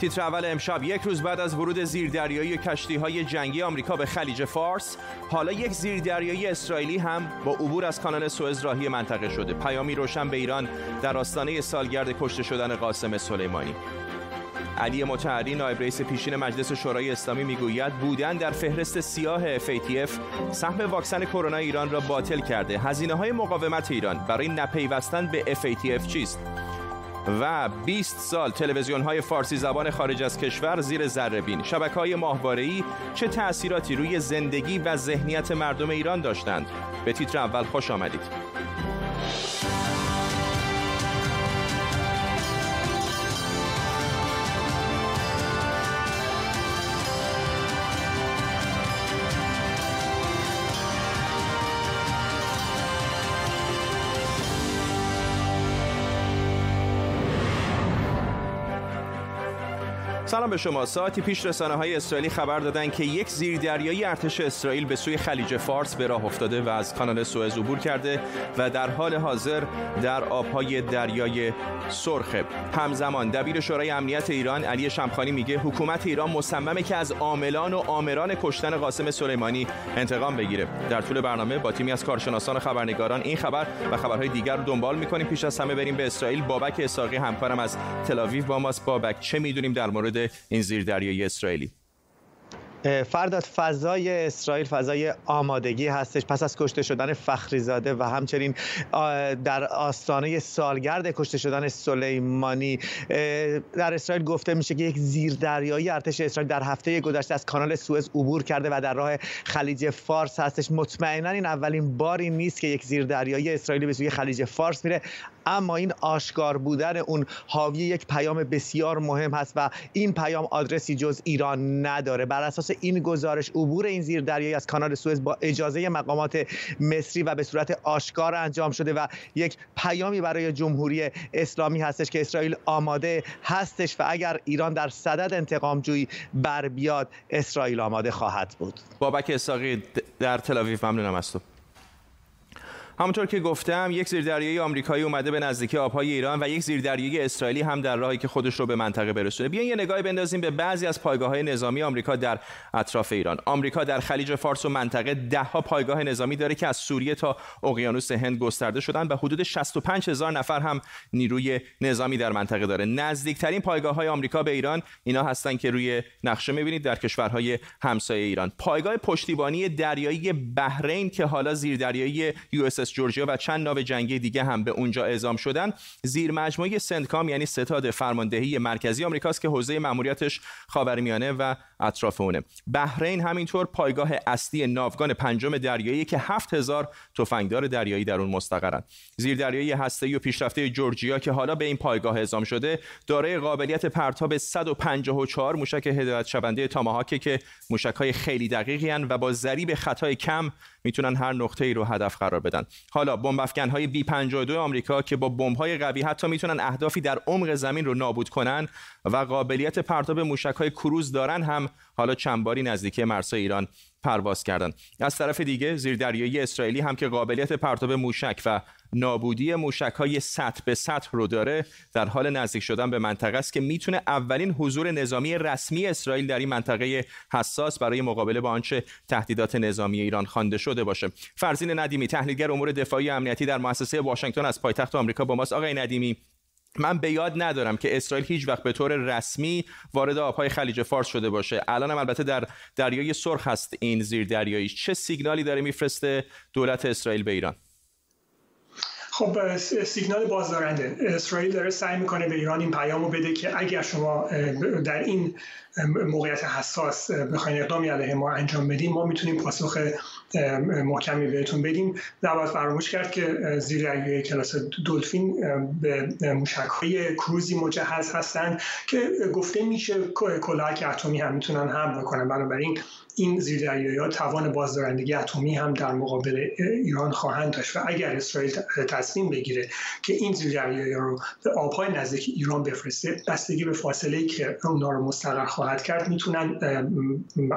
تیتر اول امشب یک روز بعد از ورود زیردریایی کشتی های جنگی آمریکا به خلیج فارس حالا یک زیردریایی اسرائیلی هم با عبور از کانال سوئز راهی منطقه شده. پیامی روشن به ایران در آستانه سالگرد کشته شدن قاسم سلیمانی. علی متحری نایب رئیس پیشین مجلس شورای اسلامی می‌گوید بودن در فهرست سیاه FATF سهم واکسن کرونا ایران را باطل کرده. هزینه های مقاومت ایران برای نپیوستن به FATF چیست؟ و 20 سال تلویزیون های فارسی زبان خارج از کشور زیر ذره بین. شبکه های ماهواره‌ای چه تأثیراتی روی زندگی و ذهنیت مردم ایران داشتند؟ به تیتر اول خوش آمدید. سلام به شما. ساعتی پیش رسانه های اسرائیلی خبر دادند که یک زیردریایی ارتش اسرائیل به سوی خلیج فارس به راه افتاده و از کانال سوئز عبور کرده و در حال حاضر در آبهای دریای سرخه همزمان دبیر شورای امنیت ایران علی شمخانی میگه حکومت ایران مصممه که از عاملان و آمران کشتن قاسم سلیمانی انتقام بگیره. در طول برنامه با تیمی از کارشناسان و خبرنگاران این خبر و خبرهای دیگر رو دنبال می‌کنیم. پیش از همه بریم به اسرائیل. بابک اساقی همکارم از تل با ماست. بابک چه می‌دونیم در مورد این زیردریایی اسرائیلی؟ فرداد فضای اسرائیل فضای آمادگی هستش. پس از کشته شدن فخریزاده و همچنین در آستانه سالگرد کشته شدن سلیمانی در اسرائیل گفته میشه که یک زیردریایی ارتش اسرائیل در هفته گذشته از کانال سوئز عبور کرده و در راه خلیج فارس هستش. مطمئنا این اولین باری نیست که یک زیردریایی اسرائیلی به سوی خلیج فارس میره. اما این آشکار بودن اون حاوی یک پیام بسیار مهم هست و این پیام آدرسی جز ایران نداره. بر اساس این گزارش عبور این زیر دریایی از کانال سوئز با اجازه مقامات مصری و به صورت آشکار انجام شده و یک پیامی برای جمهوری اسلامی هستش که اسرائیل آماده هستش و اگر ایران در صدد انتقام جویی بر بیاد اسرائیل آماده خواهد بود. بابک اساقی در تل ممنونم از تو. همونطور که گفتم یک زیردریایی آمریکایی اومده به نزدیکی آبهای ایران و یک زیردریایی اسرائیلی هم در راهی که خودش رو به منطقه برسونه. بیاین یه نگاهی بندازیم به بعضی از پایگاه های نظامی آمریکا در اطراف ایران. آمریکا در خلیج فارس و منطقه ده ها پایگاه نظامی داره که از سوریه تا اقیانوس هند گسترده شدن و حدود 65 هزار نفر هم نیروی نظامی در منطقه داره. نزدیکترین پایگاه های آمریکا به ایران اینا هستن که روی نقشه می‌بینید در کشورهای همسایه ایران. پایگاه پشتیبانی دریایی بحرین که حالا زیردریایی یو جورجیا و چند ناو جنگی دیگه هم به اونجا اعزام شدن. زیر مجموعه سنتکام یعنی ستاد فرماندهی مرکزی آمریکاست که حوزه ماموریتش خاورمیانه و اطراف اونه. بحرین همینطور پایگاه اصلی ناوگان پنجم دریایی که 7000 تفنگدار دریایی در اون مستقرن. زیردریایی هسته‌ای و پیشرفته جورجیا که حالا به این پایگاه اعزام شده دارای قابلیت پرتاب 154 موشک هدایت شونده تاماهاک که موشک‌های خیلی دقیقی هن و با ضریب خطای کم می‌تونن هر نقطه ای رو هدف قرار بدن. حالا بمب افکن های بی 52 آمریکا که با بمب های قوی حتی می‌تونن اهدافی در عمق زمین رو نابود کنن و قابلیت پرتاب موشک های کروز دارن هم حالا چند باری نزدیکی مرزهای ایران پرواز کردند از طرف دیگه زیردریایی اسرائیلی هم که قابلیت پرتاب موشک و نابودی موشک های سطح به سطح رو داره در حال نزدیک شدن به منطقه است که می‌تونه اولین حضور نظامی رسمی اسرائیل در این منطقه حساس برای مقابله با آنچه تهدیدات نظامی ایران خوانده شده باشه. فرزین ندیمی تحلیلگر امور دفاعی امنیتی در مؤسسه واشنگتن از پایتخت آمریکا با ماست. آقای ندیمی من به یاد ندارم که اسرائیل هیچ وقت به طور رسمی وارد آبهای خلیج فارس شده باشه. الان هم البته در دریای سرخ هست این زیر دریایی چه سیگنالی داره میفرسته دولت اسرائیل به ایران؟ خب سیگنال بازدارنده. اسرائیل داره سعی می‌کنه به ایران این پیام رو بده که اگر شما در این موقعیت حساس بخواین اقدامی علیه ما انجام بدیم ما می‌تونیم پاسخ محکمی بهتون بدیم. نباید فراموش کرد که زیر کلاس دولفین به موشک های کروزی مجهز هستند که گفته میشه کلاهک اتمی هم می‌تونن حمل کنن بنابراین این زیردریایی ها توان بازدارندگی اتمی هم در مقابل ایران خواهند داشت. و اگر اسرائیل تصمیم بگیره که این زیردریایی رو به آبهای نزدیک ایران بفرسته بستگی به فاصله که اونا رو مستقر خواهد کرد می‌تونن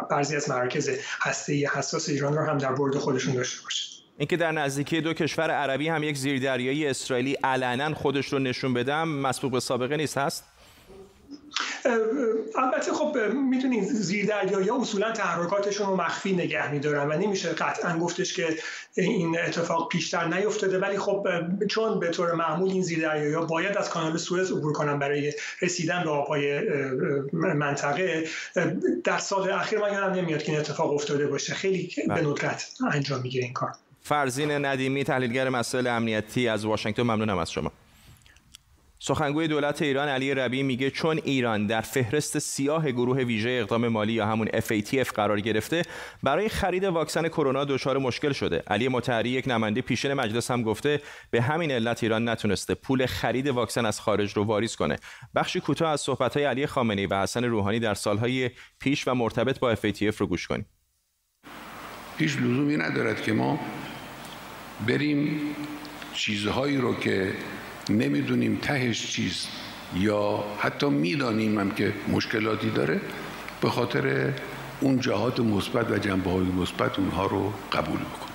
بعضی از مراکز هسته حساس ایران رو هم در برد خودشون داشته باشه اینکه در نزدیکی دو کشور عربی هم یک زیردریایی اسرائیلی علنا خودش رو نشون بدم مسبوق به سابقه نیست هست؟ البته خب می‌دونید زیردریایی اصولا تحرکاتشون رو مخفی نگه میدارن و نمیشه قطعا گفتش که این اتفاق پیشتر نیفتاده. ولی خب چون به طور معمول این زیردریایی باید از کانال سوئز عبور کنن برای رسیدن به آبهای منطقه در سال اخیر من یادم نمیاد که این اتفاق افتاده باشه. خیلی به بله. ندرت انجام می‌گیره این کار. فرزین ندیمی تحلیلگر مسائل امنیتی از واشنگتن ممنونم از شما. سخنگوی دولت ایران علی ربی میگه چون ایران در فهرست سیاه گروه ویژه اقدام مالی یا همون FATF قرار گرفته برای خرید واکسن کرونا دچار مشکل شده. علی متحری یک نماینده پیشین مجلس هم گفته به همین علت ایران نتونسته پول خرید واکسن از خارج رو واریز کنه. بخشی کوتاه از صحبت‌های علی خامنه‌ای و حسن روحانی در سالهای پیش و مرتبط با FATF رو گوش کنیم. هیچ لزومی ندارد که ما بریم چیزهایی رو که نمی‌دونیم تهش چیز یا حتی می‌دانیم هم که مشکلاتی داره به خاطر اون جهات مثبت و جنبه های مثبت اونها رو قبول بکن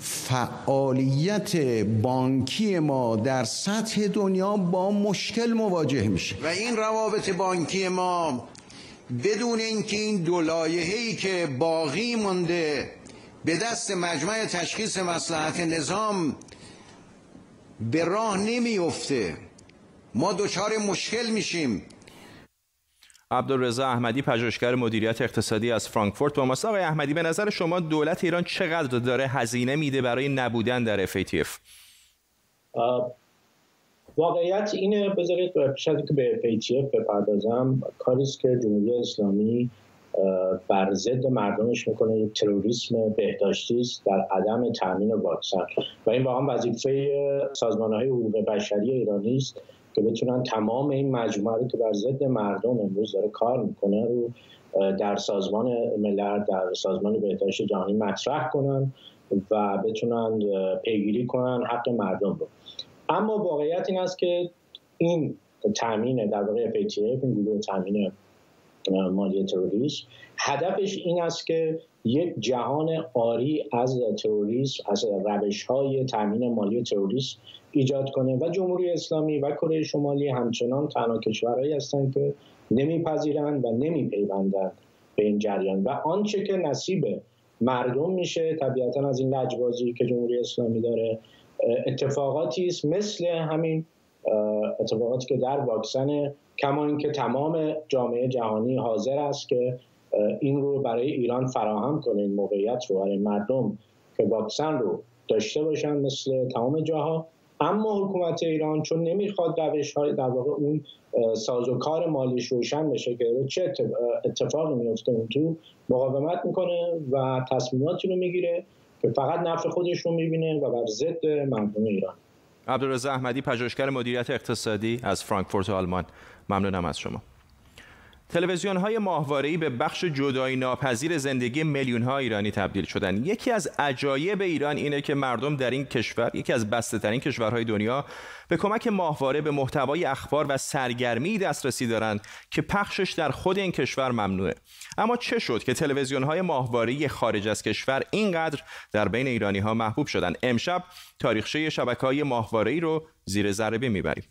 فعالیت بانکی ما در سطح دنیا با مشکل مواجه میشه. و این روابط بانکی ما بدون اینکه این دو ای که باقی مونده به دست مجمع تشخیص مصلحت نظام به راه نمیفته ما دچار مشکل میشیم. عبدالرضا احمدی پژوهشگر مدیریت اقتصادی از فرانکفورت با ماست. آقای احمدی به نظر شما دولت ایران چقدر داره هزینه میده برای نبودن در FATF واقعیت اینه بذارید پیش از که به FATF بپردازم. کاری است که جمهوری اسلامی بر ضد مردمش می‌کنه. یک تروریسم بهداشتی است در عدم تامین واکسن. و این واقعا وظیفه سازمان های حقوق بشری ایرانی است که بتونن تمام این مجموعه که بر ضد مردم امروز داره کار می‌کنه رو در سازمان ملل در سازمان بهداشت جهانی مطرح کنن و بتونن پیگیری کنن حق مردم رو. اما واقعیت این است که این تامین در واقع FATF این گروه تامین مالی تروریسم هدفش این است که یک جهان آری از تروریسم از روش های تامین مالی تروریسم ایجاد کنه و جمهوری اسلامی و کره شمالی همچنان تنها کشورهایی هستند که نمیپذیرند و نمیپیوندند به این جریان. و آنچه که نصیب مردم میشه طبیعتا از این لجبازی که جمهوری اسلامی داره اتفاقاتی است مثل همین اتفاقاتی که در واکسن کما اینکه تمام جامعه جهانی حاضر است که این رو برای ایران فراهم کنه این موقعیت رو برای مردم که واکسن رو داشته باشن مثل تمام جاها. اما حکومت ایران چون نمی‌خواد روش های در واقع اون سازوکار مالیش روشن بشه که چه اتفاقی میفته اون تو مقاومت می‌کنه و تصمیماتی رو می‌گیره که فقط نفع خودش رو می‌بینه و بر ضد مردم ایران. عبدالرزا احمدی پژوهشگر مدیریت اقتصادی از فرانکفورت آلمان. ممنونم از شما. تلویزیون های ماهواره‌ای به بخش جدایی ناپذیر زندگی میلیون ها ایرانی تبدیل شدن. یکی از عجایب ایران اینه که مردم در این کشور یکی از بسته ترین کشورهای دنیا به کمک ماهواره به محتوای اخبار و سرگرمی دسترسی دارند که پخشش در خود این کشور ممنوعه. اما چه شد که تلویزیون های ماهواره خارج از کشور اینقدر در بین ایرانی ها محبوب شدن؟ امشب تاریخچه شبکه های ماهواره رو زیر ذره می‌بریم.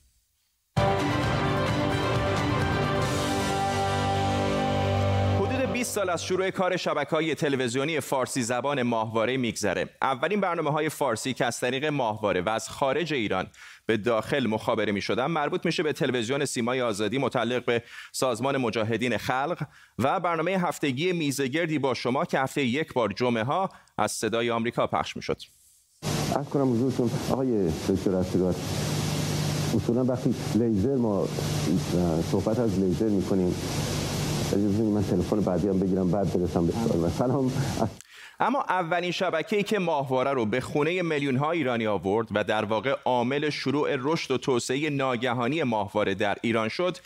20 سال از شروع کار شبکه های تلویزیونی فارسی زبان ماهواره میگذره. اولین برنامه های فارسی که از طریق ماهواره و از خارج ایران به داخل مخابره می شدن مربوط میشه به تلویزیون سیمای آزادی متعلق به سازمان مجاهدین خلق. و برنامه هفتگی میزگردی با شما که هفته یک بار جمعه ها از صدای آمریکا پخش می شد از کنم حضورتون آقای دکتر اصولا وقتی لیزر ما صحبت از لیزر می‌کنیم من تلفن بعدی هم بگیرم بعد برسم به سوال. سلام. اما اولین شبکه‌ای که ماهواره رو به خونه میلیون ها ایرانی آورد و در واقع عامل شروع رشد و توسعه ناگهانی ماهواره در ایران شد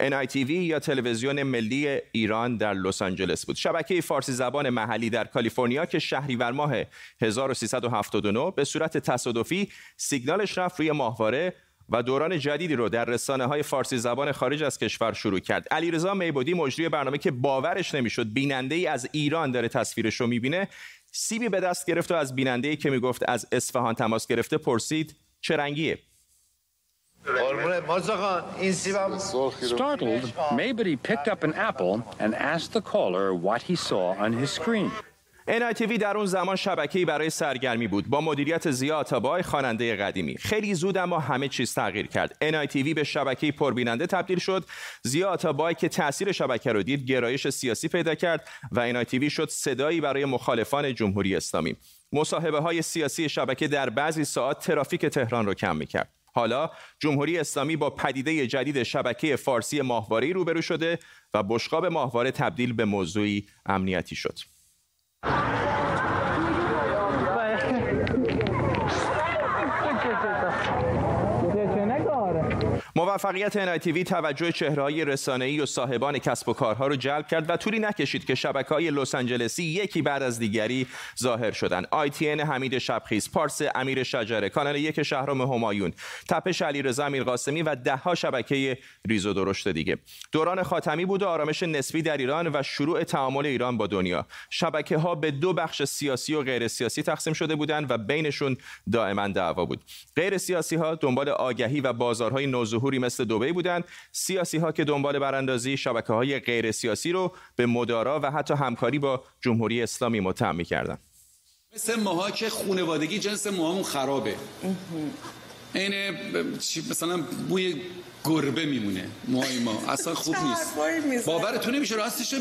NITV یا تلویزیون ملی ایران در لس آنجلس بود. شبکه فارسی زبان محلی در کالیفرنیا که شهریور ماه 1379 به صورت تصادفی سیگنالش رفت روی ماهواره و دوران جدیدی رو در رسانه های فارسی زبان خارج از کشور شروع کرد علیرضا میبودی مجری برنامه که باورش نمی‌شد بیننده ای از ایران داره تصویرش رو می‌بینه سیبی به دست گرفت و از بیننده ای که می‌گفت از اصفهان تماس گرفته پرسید چه رنگیه Startled, Maybody picked up an apple and asked the caller what he saw on his screen. NITV در اون زمان شبکه‌ای برای سرگرمی بود. با مدیریت زیا آتابای خواننده قدیمی. خیلی زود اما همه چیز تغییر کرد. NITV به شبکه پربیننده تبدیل شد. زیا آتابای که تاثیر شبکه رو دید گرایش سیاسی پیدا کرد و NITV شد صدایی برای مخالفان جمهوری اسلامی. مصاحبه های سیاسی شبکه در بعضی ساعات ترافیک تهران رو کم می‌کرد. حالا جمهوری اسلامی با پدیده جدید شبکه فارسی ماهواره‌ای روبرو شده و بشقاب ماهواره تبدیل به موضوعی امنیتی شد. موفقیت NITV توجه چهرههای رسانه‌ای و صاحبان کسب و کارها رو جلب کرد و طولی نکشید که شبکه های لس آنجلسی یکی بعد از دیگری ظاهر شدند. ITN حمید شبخیز، پارس امیر شجره، کانال یک شهرام همایون، تپش علیرضا امیرقاسمی و دهها شبکه ریز و درشت دیگه. دوران خاتمی بود و آرامش نسبی در ایران و شروع تعامل ایران با دنیا. شبکه ها به دو بخش سیاسی و غیر سیاسی تقسیم شده بودند و بینشون دائما دعوا بود. غیر سیاسی ها دنبال آگهی و بازارهای نوظهوری مثل دبی بودند. سیاسی ها که دنبال براندازی شبکه های غیر سیاسی رو به مدارا و حتی همکاری با جمهوری اسلامی متهم می‌کردند. مثل ماها که خونوادگی جنس موهامون خرابه. عین مثلا بوی گربه میمونه موهای ما. اصلا خوب نیست. باورتون نمیشه راستش رو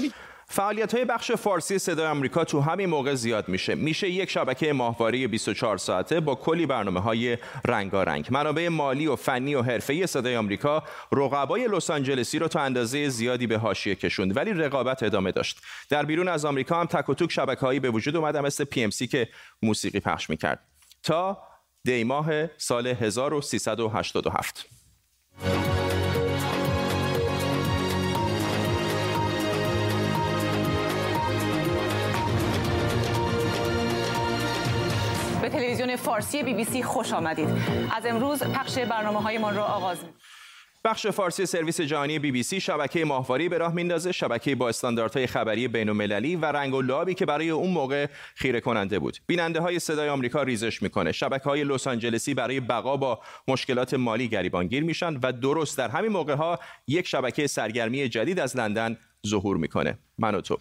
فعالیت های بخش فارسی صدای آمریکا تو همین موقع زیاد میشه. میشه یک شبکه ماهواره 24 ساعته با کلی برنامه های رنگارنگ. منابع مالی و فنی و حرفه‌ای صدای آمریکا رقبای لس آنجلسی رو تا اندازه زیادی به حاشیه کشوند ولی رقابت ادامه داشت. در بیرون از آمریکا هم تک و توک شبکه‌ای به وجود اومد مثل پی ام سی که موسیقی پخش می‌کرد. تا دی ماه سال 1387 تلویزیون فارسی بی بی سی خوش آمدید. از امروز پخش برنامه های ما را آغاز می بخش فارسی سرویس جهانی بی بی سی شبکه ماهواری به راه میندازه. شبکه با استانداردهای خبری بین المللی و رنگ و لعابی که برای اون موقع خیره کننده بود. بیننده های صدای آمریکا ریزش می‌کنه. شبکه های لس آنجلسی برای بقا با مشکلات مالی گریبانگیر میشن و درست در همین موقع ها یک شبکه سرگرمی جدید از لندن ظهور می‌کنه. من و تو.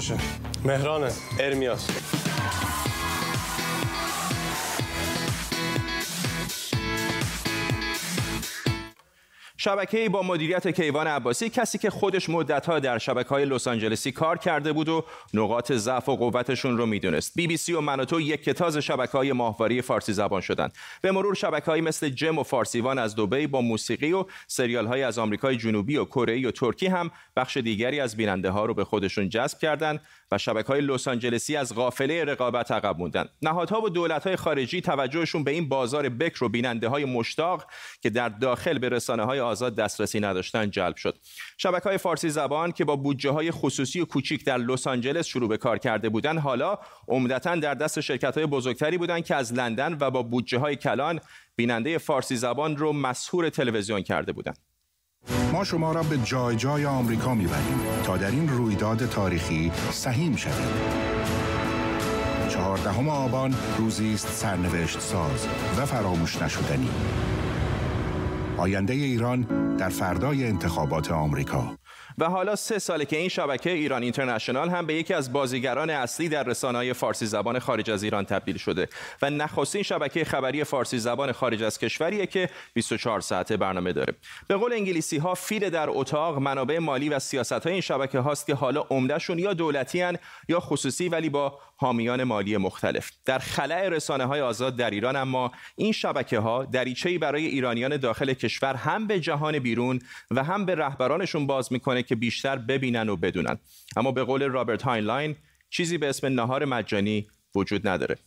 شروع مهران ارمیاس. شبکه با مدیریت کیوان عباسی کسی که خودش مدتها در شبکه های لس آنجلسی کار کرده بود و نقاط ضعف و قوتشون رو می‌دونست. بی بی سی و منوتو یک کتاز شبکه های ماهواره فارسی زبان شدند به مرور شبکه های مثل جم و فارسیوان از دبی با موسیقی و سریال های از آمریکای جنوبی و کره و ترکی هم بخش دیگری از بیننده ها رو به خودشون جذب کردند و شبکه های لس آنجلسی از قافله رقابت عقب موندن. نهادها و دولت های خارجی توجهشون به این بازار بکر و بیننده های مشتاق که در داخل به رسانه های آزاد دسترسی نداشتن جلب شد. شبکه های فارسی زبان که با بودجه های خصوصی و کوچیک در لس آنجلس شروع به کار کرده بودند حالا عمدتا در دست شرکت های بزرگتری بودند که از لندن و با بودجه های کلان بیننده فارسی زبان رو مسهور تلویزیون کرده بودند ما شما را به جای جای آمریکا می‌بریم تا در این رویداد تاریخی سهیم شوید. چهاردهم آبان روزی است سرنوشت ساز و فراموش نشدنی. آینده ایران در فردای انتخابات آمریکا و حالا سه ساله که این شبکه ایران اینترنشنال هم به یکی از بازیگران اصلی در رسانه‌های فارسی زبان خارج از ایران تبدیل شده و نخستین شبکه خبری فارسی زبان خارج از کشوریه که 24 ساعته برنامه داره. به قول انگلیسی ها فیل در اتاق منابع مالی و سیاست های این شبکه هاست که حالا عمدهشون یا دولتی یا خصوصی ولی با حامیان مالی مختلف. در خلع رسانه های آزاد در ایران اما این شبکه ها دریچه‌ای برای ایرانیان داخل کشور هم به جهان بیرون و هم به رهبرانشون باز می‌کنه که بیشتر ببینن و بدونن. اما به قول رابرت هاینلاین چیزی به اسم نهار مجانی وجود نداره.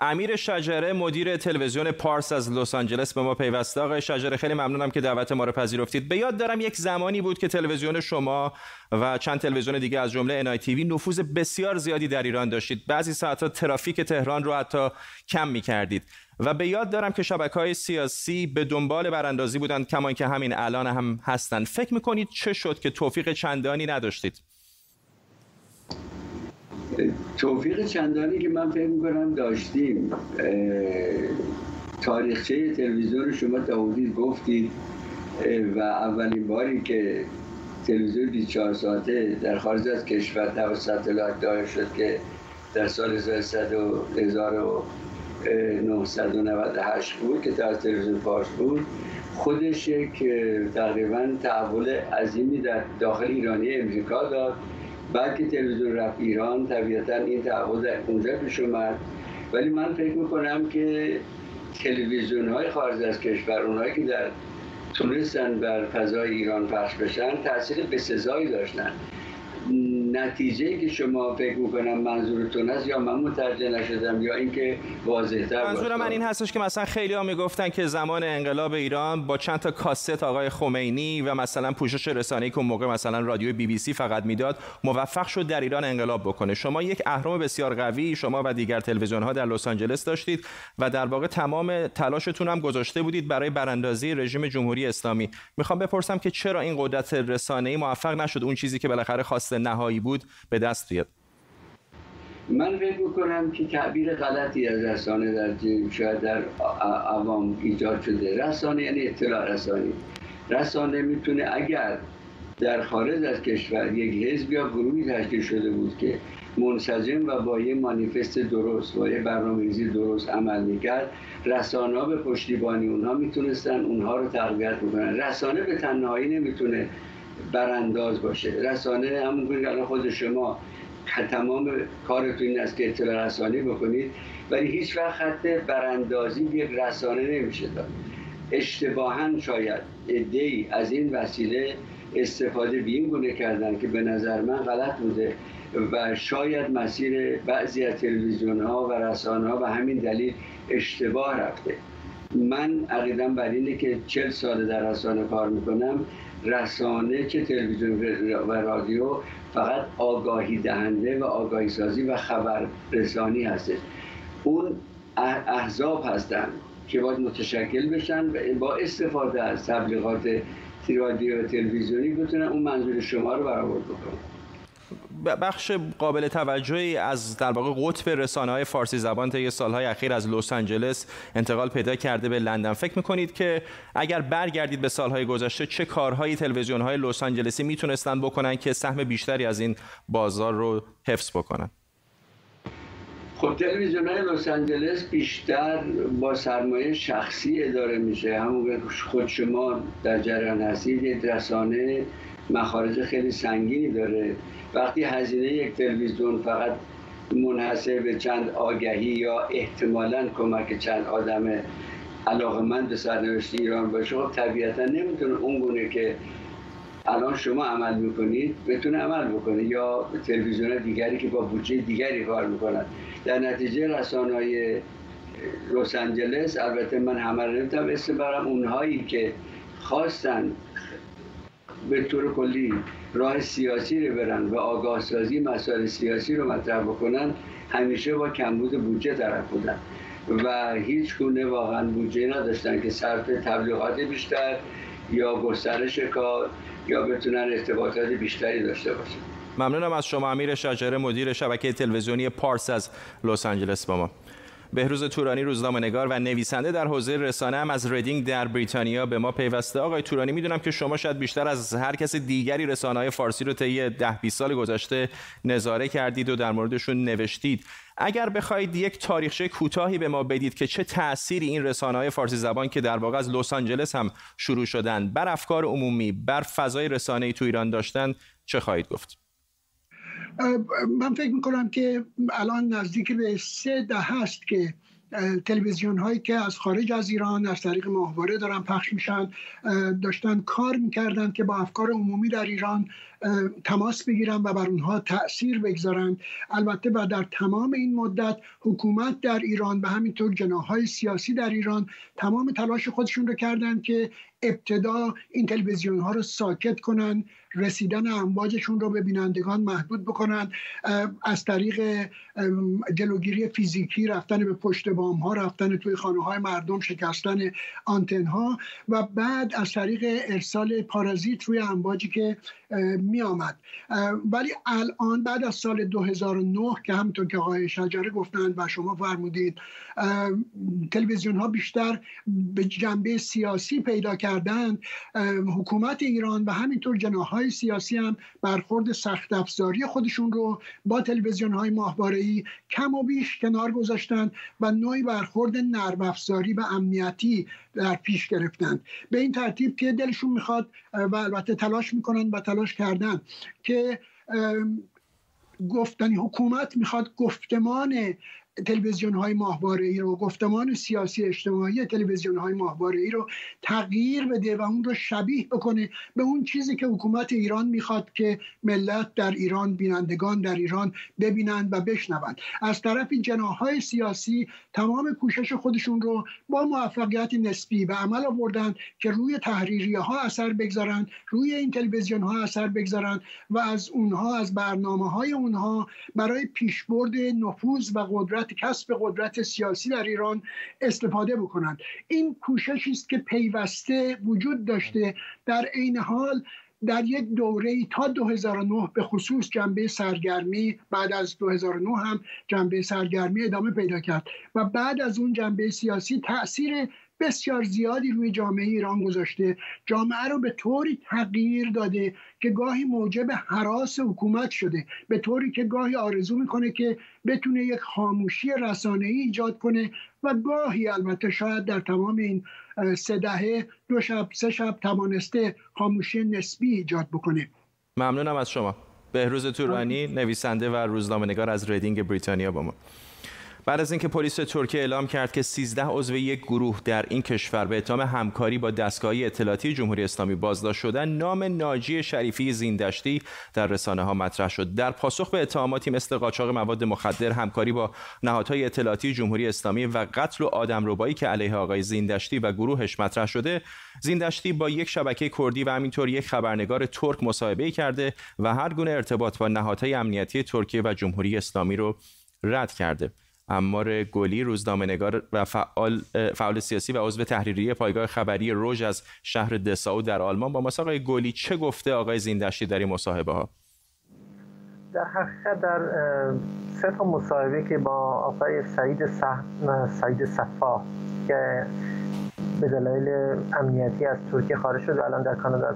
امیر شجره مدیر تلویزیون پارس از لس آنجلس به ما پیوسته. آقای شجره خیلی ممنونم که دعوت ما رو پذیرفتید. به یاد دارم یک زمانی بود که تلویزیون شما و چند تلویزیون دیگه از جمله NITV نفوذ بسیار زیادی در ایران داشتید. بعضی ساعتها ترافیک تهران رو حتی کم می کردید و به یاد دارم که شبکه های سیاسی به دنبال براندازی بودند کمان که همین الان هم هستند. فکر می‌کنید چه شد که توفیق چندانی نداشتید؟ توفیق چندانی که من فکر می‌کنم داشتیم. تاریخچه تلویزیون شما داودی گفتید. و اولین باری که تلویزیون 24 ساعته در خارج از کشور توسط ساتلایت دایر شد که در سال 1998 بود که در تلویزیون فارس بود. خودش یک تقریبا تحول عظیمی در داخل ایرانی امریکا داد. بعد که تلویزیون رفت ایران طبیعتا این تحول اونجا پیش اومد. ولی من فکر می‌کنم که تلویزیون های خارج از کشور اونهایی که در تونستن بر فضای ایران پخش بشن تاثیر بسزایی داشتن. نتیجه که شما فکر می‌کنم منظورتون است یا من متوجه نشدم یا اینکه واضح‌تر منظور من این هستش که مثلا خیلی ها می‌گفتن که زمان انقلاب ایران با چند تا کاست آقای خمینی و مثلا پوشش رسانه‌ای که موقع مثلا رادیو بی بی سی فقط می‌داد موفق شد در ایران انقلاب بکنه. شما یک اهرم بسیار قوی شما و دیگر تلویزیون ها در لس آنجلس داشتید و در واقع تمام تلاشتون هم گذاشته بودید برای براندازی رژیم جمهوری اسلامی. می‌خوام بپرسم که چرا این قدرت رسانه‌ای موفق نشد؟ اون چیزی که بالاخره خواست نهایی بود به دست بیاد. من فکر می‌کنم که تعبیر غلطی از رسانه در شاید در عوام ایجاد شده. رسانه یعنی اطلاع رسانی. رسانه می‌تونه اگر در خارج از کشور یک حزب یا گروهی تشکیل شده بود که منسجم و با یه مانیفست درست با یه برنامه‌ریزی درست عمل می‌کرد رسانه به پشتیبانی اونها می‌تونستن اونها رو تقویت بکنن. رسانه به تنهایی نمی‌تونه برانداز باشه. رسانه همون که خود شما تمام کارتون این است که اطلاع رسانی بکنید ولی هیچ وقت خط براندازی یک رسانه نمیشه داد. اشتباها شاید ای از این وسیله استفاده به این گونه کردن که به نظر من غلط بوده و شاید مسیر بعضی از تلویزیون ها و رسانه ها و همین دلیل اشتباه رفته. من عقیدم بر اینه که چل سال در رسانه کار می‌کنم. رسانه چه تلویزیون و رادیو فقط آگاهی دهنده و آگاهی سازی و خبر رسانی هستش. اون احزاب هستن که باید متشکل بشن و با استفاده از تبلیغات رادیو و تلویزیونی بتونن اون منظور شما رو برآورد بکنن بخش قابل توجهی از در واقع قطب رسانه های فارسی زبان طی سالهای اخیر از لس آنجلس انتقال پیدا کرده به لندن. فکر می‌کنید که اگر برگردید به سالهای گذشته چه کارهایی تلویزیون های لس آنجلسی می‌تونستن بکنن که سهم بیشتری از این بازار رو حفظ بکنن؟ خب تلویزیون های لس آنجلس بیشتر با سرمایه شخصی اداره میشه. همون خود شما در جریان هستید رسانه مخارج خیلی سنگینی داره. وقتی هزینه یک تلویزیون فقط منحصر به چند آگهی یا احتمالا کمک چند آدم علاقمند به سرنوشت ایران باشه خب طبیعتا نمی‌تونه اون گونه که الان شما عمل می‌کنید بتونه عمل بکنه یا تلویزیون دیگری که با بودجه دیگری کار می‌کنن در نتیجه رسانه لس آنجلس البته من همه رو نمی‌تونم اسم برم اونهایی که خواستن به طور کلی راه سیاسی رو برن و آگاه سازی مسائل سیاسی رو مطرح بکنن همیشه با کمبود بودجه طرف بودن. و هیچ گونه واقعا بودجه نداشتن که صرف تبلیغات بیشتر یا گسترش کار یا بتونن ارتباطات بیشتری داشته باشن. ممنونم از شما امیر شجره مدیر شبکه تلویزیونی پارس از لس آنجلس با ما. بهروز تورانی نگار و نویسنده در حوزه رسانه هم از ریدینگ در بریتانیا به ما پیوسته. آقای تورانی می‌دونم که شما شاید بیشتر از هر کس دیگری رسانه های فارسی رو طی ده 20 سال گذشته نظاره کردید و در موردشون نوشتید. اگر بخواید یک تاریخچه کوتاهی به ما بدید که چه تأثیری این رسانه های فارسی زبان که در واقع از لس آنجلس هم شروع شدن بر افکار عمومی بر فضای رسانه‌ای تو ایران داشتن چه خواهید گفت؟ من فکر می‌کنم که الان نزدیک به سه ده هست که تلویزیون هایی که از خارج از ایران از طریق ماهواره دارن پخش میشن داشتن کار می‌کردن که با افکار عمومی در ایران تماس بگیرن و بر اونها تاثیر بگذارن البته و در تمام این مدت حکومت در ایران و همینطور جناهای سیاسی در ایران تمام تلاش خودشون رو کردن که ابتدا این تلویزیون ها رو ساکت کنن رسیدن امواجشون رو به بینندگان محدود بکنن. از طریق جلوگیری فیزیکی رفتن به پشت بام ها رفتن توی خانه های مردم شکستن آنتن ها و بعد از طریق ارسال پارازیت روی امواجی که می آمد ولی الان بعد از سال 2009 که همونطور که آقای شجره گفتند و شما فرمودید تلویزیون ها بیشتر به جنبه سیاسی پیدا کردن حکومت ایران و همینطور جناهای سیاسی هم برخورد سخت افزاری خودشون رو با تلویزیون های ماهواره کم و بیش کنار گذاشتن و نوعی برخورد نرم افزاری و امنیتی در پیش گرفتند. به این ترتیب که دلشون می‌خواد و البته تلاش می‌کنن و تلاش کردن که گفتنی حکومت می‌خواد گفتمان تلویزیون های ماهواره ای رو گفتمان سیاسی اجتماعی تلویزیون های ماهواره ای رو تغییر بده و اون رو شبیه بکنه به اون چیزی که حکومت ایران می‌خواد که ملت در ایران بینندگان در ایران ببینند و بشنوند. از طرف جناهای سیاسی تمام کوشش خودشون رو با موفقیت نسبی و عمل آوردن که روی تحریریه ها اثر بگذارن روی این تلویزیون ها اثر بگذارن و از اونها از برنامه های اونها برای پیشبرد نفوذ و قدرت کسب قدرت سیاسی در ایران استفاده بکنند. این کوششی است که پیوسته وجود داشته. در عین حال در یک دوره تا 2009 به خصوص جنبه سرگرمی بعد از 2009 هم جنبه سرگرمی ادامه پیدا کرد و بعد از اون جنبه سیاسی تاثیر بسیار زیادی روی جامعه ایران گذاشته. جامعه رو به طوری تغییر داده که گاهی موجب حراس حکومت شده. به طوری که گاهی آرزو می‌کنه که بتونه یک خاموشی رسانه ای ایجاد کنه و گاهی البته شاید در تمام این سه دهه دو شب سه شب توانسته خاموشی نسبی ایجاد بکنه. ممنونم از شما. بهروز تورانی نویسنده و روزنامه‌نگار از ریدینگ بریتانیا با ما. بعد از اینکه پلیس ترکیه اعلام کرد که 13 عضو یک گروه در این کشور به اتهام همکاری با دستگاهی اطلاعاتی جمهوری اسلامی بازداشت شدن نام ناجی شریفی زیندشتی در رسانه ها مطرح شد. در پاسخ به اتهاماتی مثل قاچاق مواد مخدر همکاری با نهادهای اطلاعاتی جمهوری اسلامی و قتل و آدمربایی که علیه آقای زیندشتی و گروهش مطرح شده زیندشتی با یک شبکه کردی و همینطور یک خبرنگار ترک مصاحبه کرده و هر گونه ارتباط با نهادهای امنیتی ترکیه و جمهوری اسلامی رو رد کرده. امار گلی روزنامه‌نگار و فعال, فعال سیاسی و عضو تحریریه پایگاه خبری روژ از شهر دساو در آلمان. با ماست آقای گلی چه گفته آقای زیندشتی در این مصاحبه ها در حقیقت در سه تا مصاحبه که با آقای سعید سعید صفا که به دلایل امنیتی از ترکیه خارج شده الان در کانادا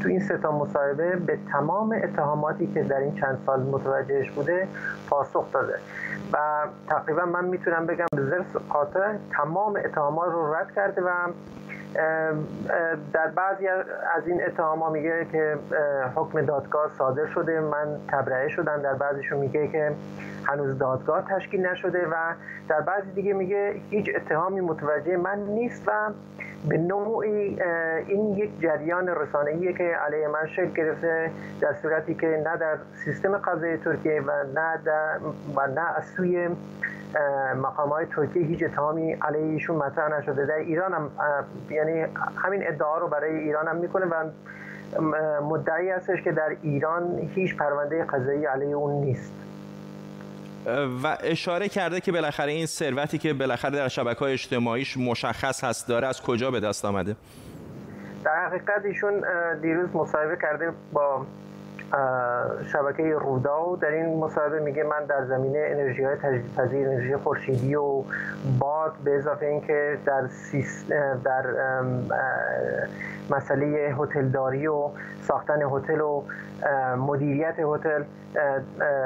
تو این سه تا مصاحبه به تمام اتهاماتی که در این چند سال متوجهش بوده پاسخ داده. و تقریبا من می‌تونم بگم به قاطع تمام اتهامات رو رد کرده و در بعضی از این اتهام ها میگه که حکم دادگاه صادر شده. من تبرئه شدن در بعضیشون میگه که هنوز دادگاه تشکیل نشده و در بعضی دیگه میگه هیچ اتهامی متوجه من نیست و به نوعی این یک جریان رسانه‌ایه که علیه من شکل گرفته در صورتی که نه در سیستم قضایی ترکیه و نه در و نه از سوی مقام های ترکیه هیچ اتهامی علیه ایشون مطرح نشده. در ایران هم یعنی همین ادعا رو برای ایران هم می‌کنه و مدعی هستش که در ایران هیچ پرونده قضایی علیه اون نیست. و اشاره کرده که بالاخره این ثروتی که بالاخره در شبکه های اجتماعیش مشخص هست داره از کجا به دست آمده؟ در حقیقت ایشون دیروز مصاحبه کرده با شبکه رودا در این مصاحبه میگه من در زمینه انرژی های تجدیدپذیر انرژی خورشیدی و باد به اضافه اینکه در در مسئله هتلداری و ساختن هتل و مدیریت هتل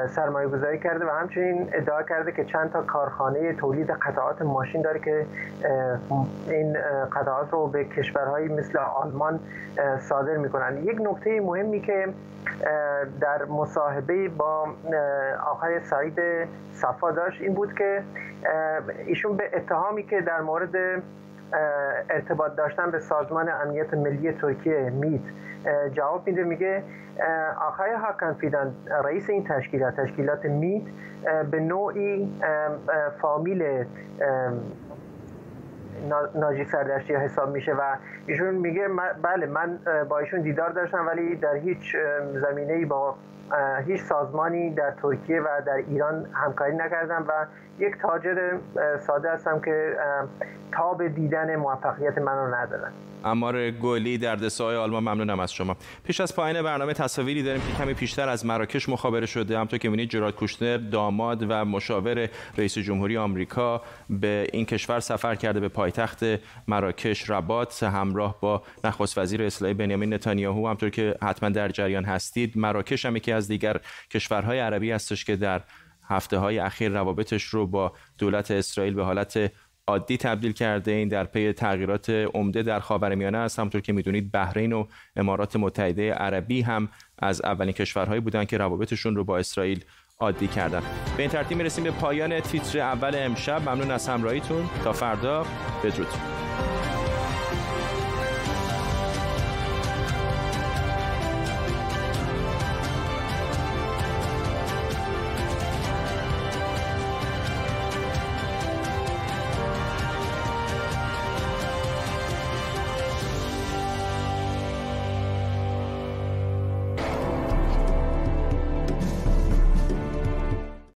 سرمایه گذاری کرده و همچنین ادعا کرده که چند تا کارخانه تولید قطعات ماشین داره که این قطعات رو به کشورهایی مثل آلمان صادر می‌کنن. یک نکته مهمی که در مصاحبه با آقای سعید صفا داشت این بود که ایشون به اتهامی که در مورد ارتباط داشتن به سازمان امنیت ملی ترکیه میت. جواب میده میگه آقای هاکن فیدان رئیس این تشکیلات تشکیلات میت به نوعی فامیل ناجی سردشتی حساب میشه و ایشون میگه بله من با ایشون دیدار داشتم ولی در هیچ زمینه با هیچ سازمانی در ترکیه و در ایران همکاری نکردم و یک تاجر ساده هستم که تاب دیدن موفقیت من رو ندارم. امار گلی در دسای آلمان ممنونم از شما. پیش از پایان برنامه تصاویری داریم که کمی پیشتر از مراکش مخابره شده. همطور که می‌بینید جراد کوشنر داماد و مشاور رئیس جمهوری آمریکا به این کشور سفر کرده به پایتخت مراکش. رباط همراه با نخست وزیر اسرائیل بنیامین نتانیاهو. همطور که حتما در جریان هستید مراکش هم از دیگر کشورهای عربی هستش که در هفته های اخیر روابطش رو با دولت اسرائیل به حالت عادی تبدیل کرده. این در پی تغییرات عمده در خاورمیانه است. همونطور که می‌دونید بحرین و امارات متحده عربی هم از اولین کشورهایی بودند که روابطشون رو با اسرائیل عادی کردن. به این ترتیب می‌رسیم به پایان تیتر اول امشب. ممنون از همراهیتون. تا فردا بدرود.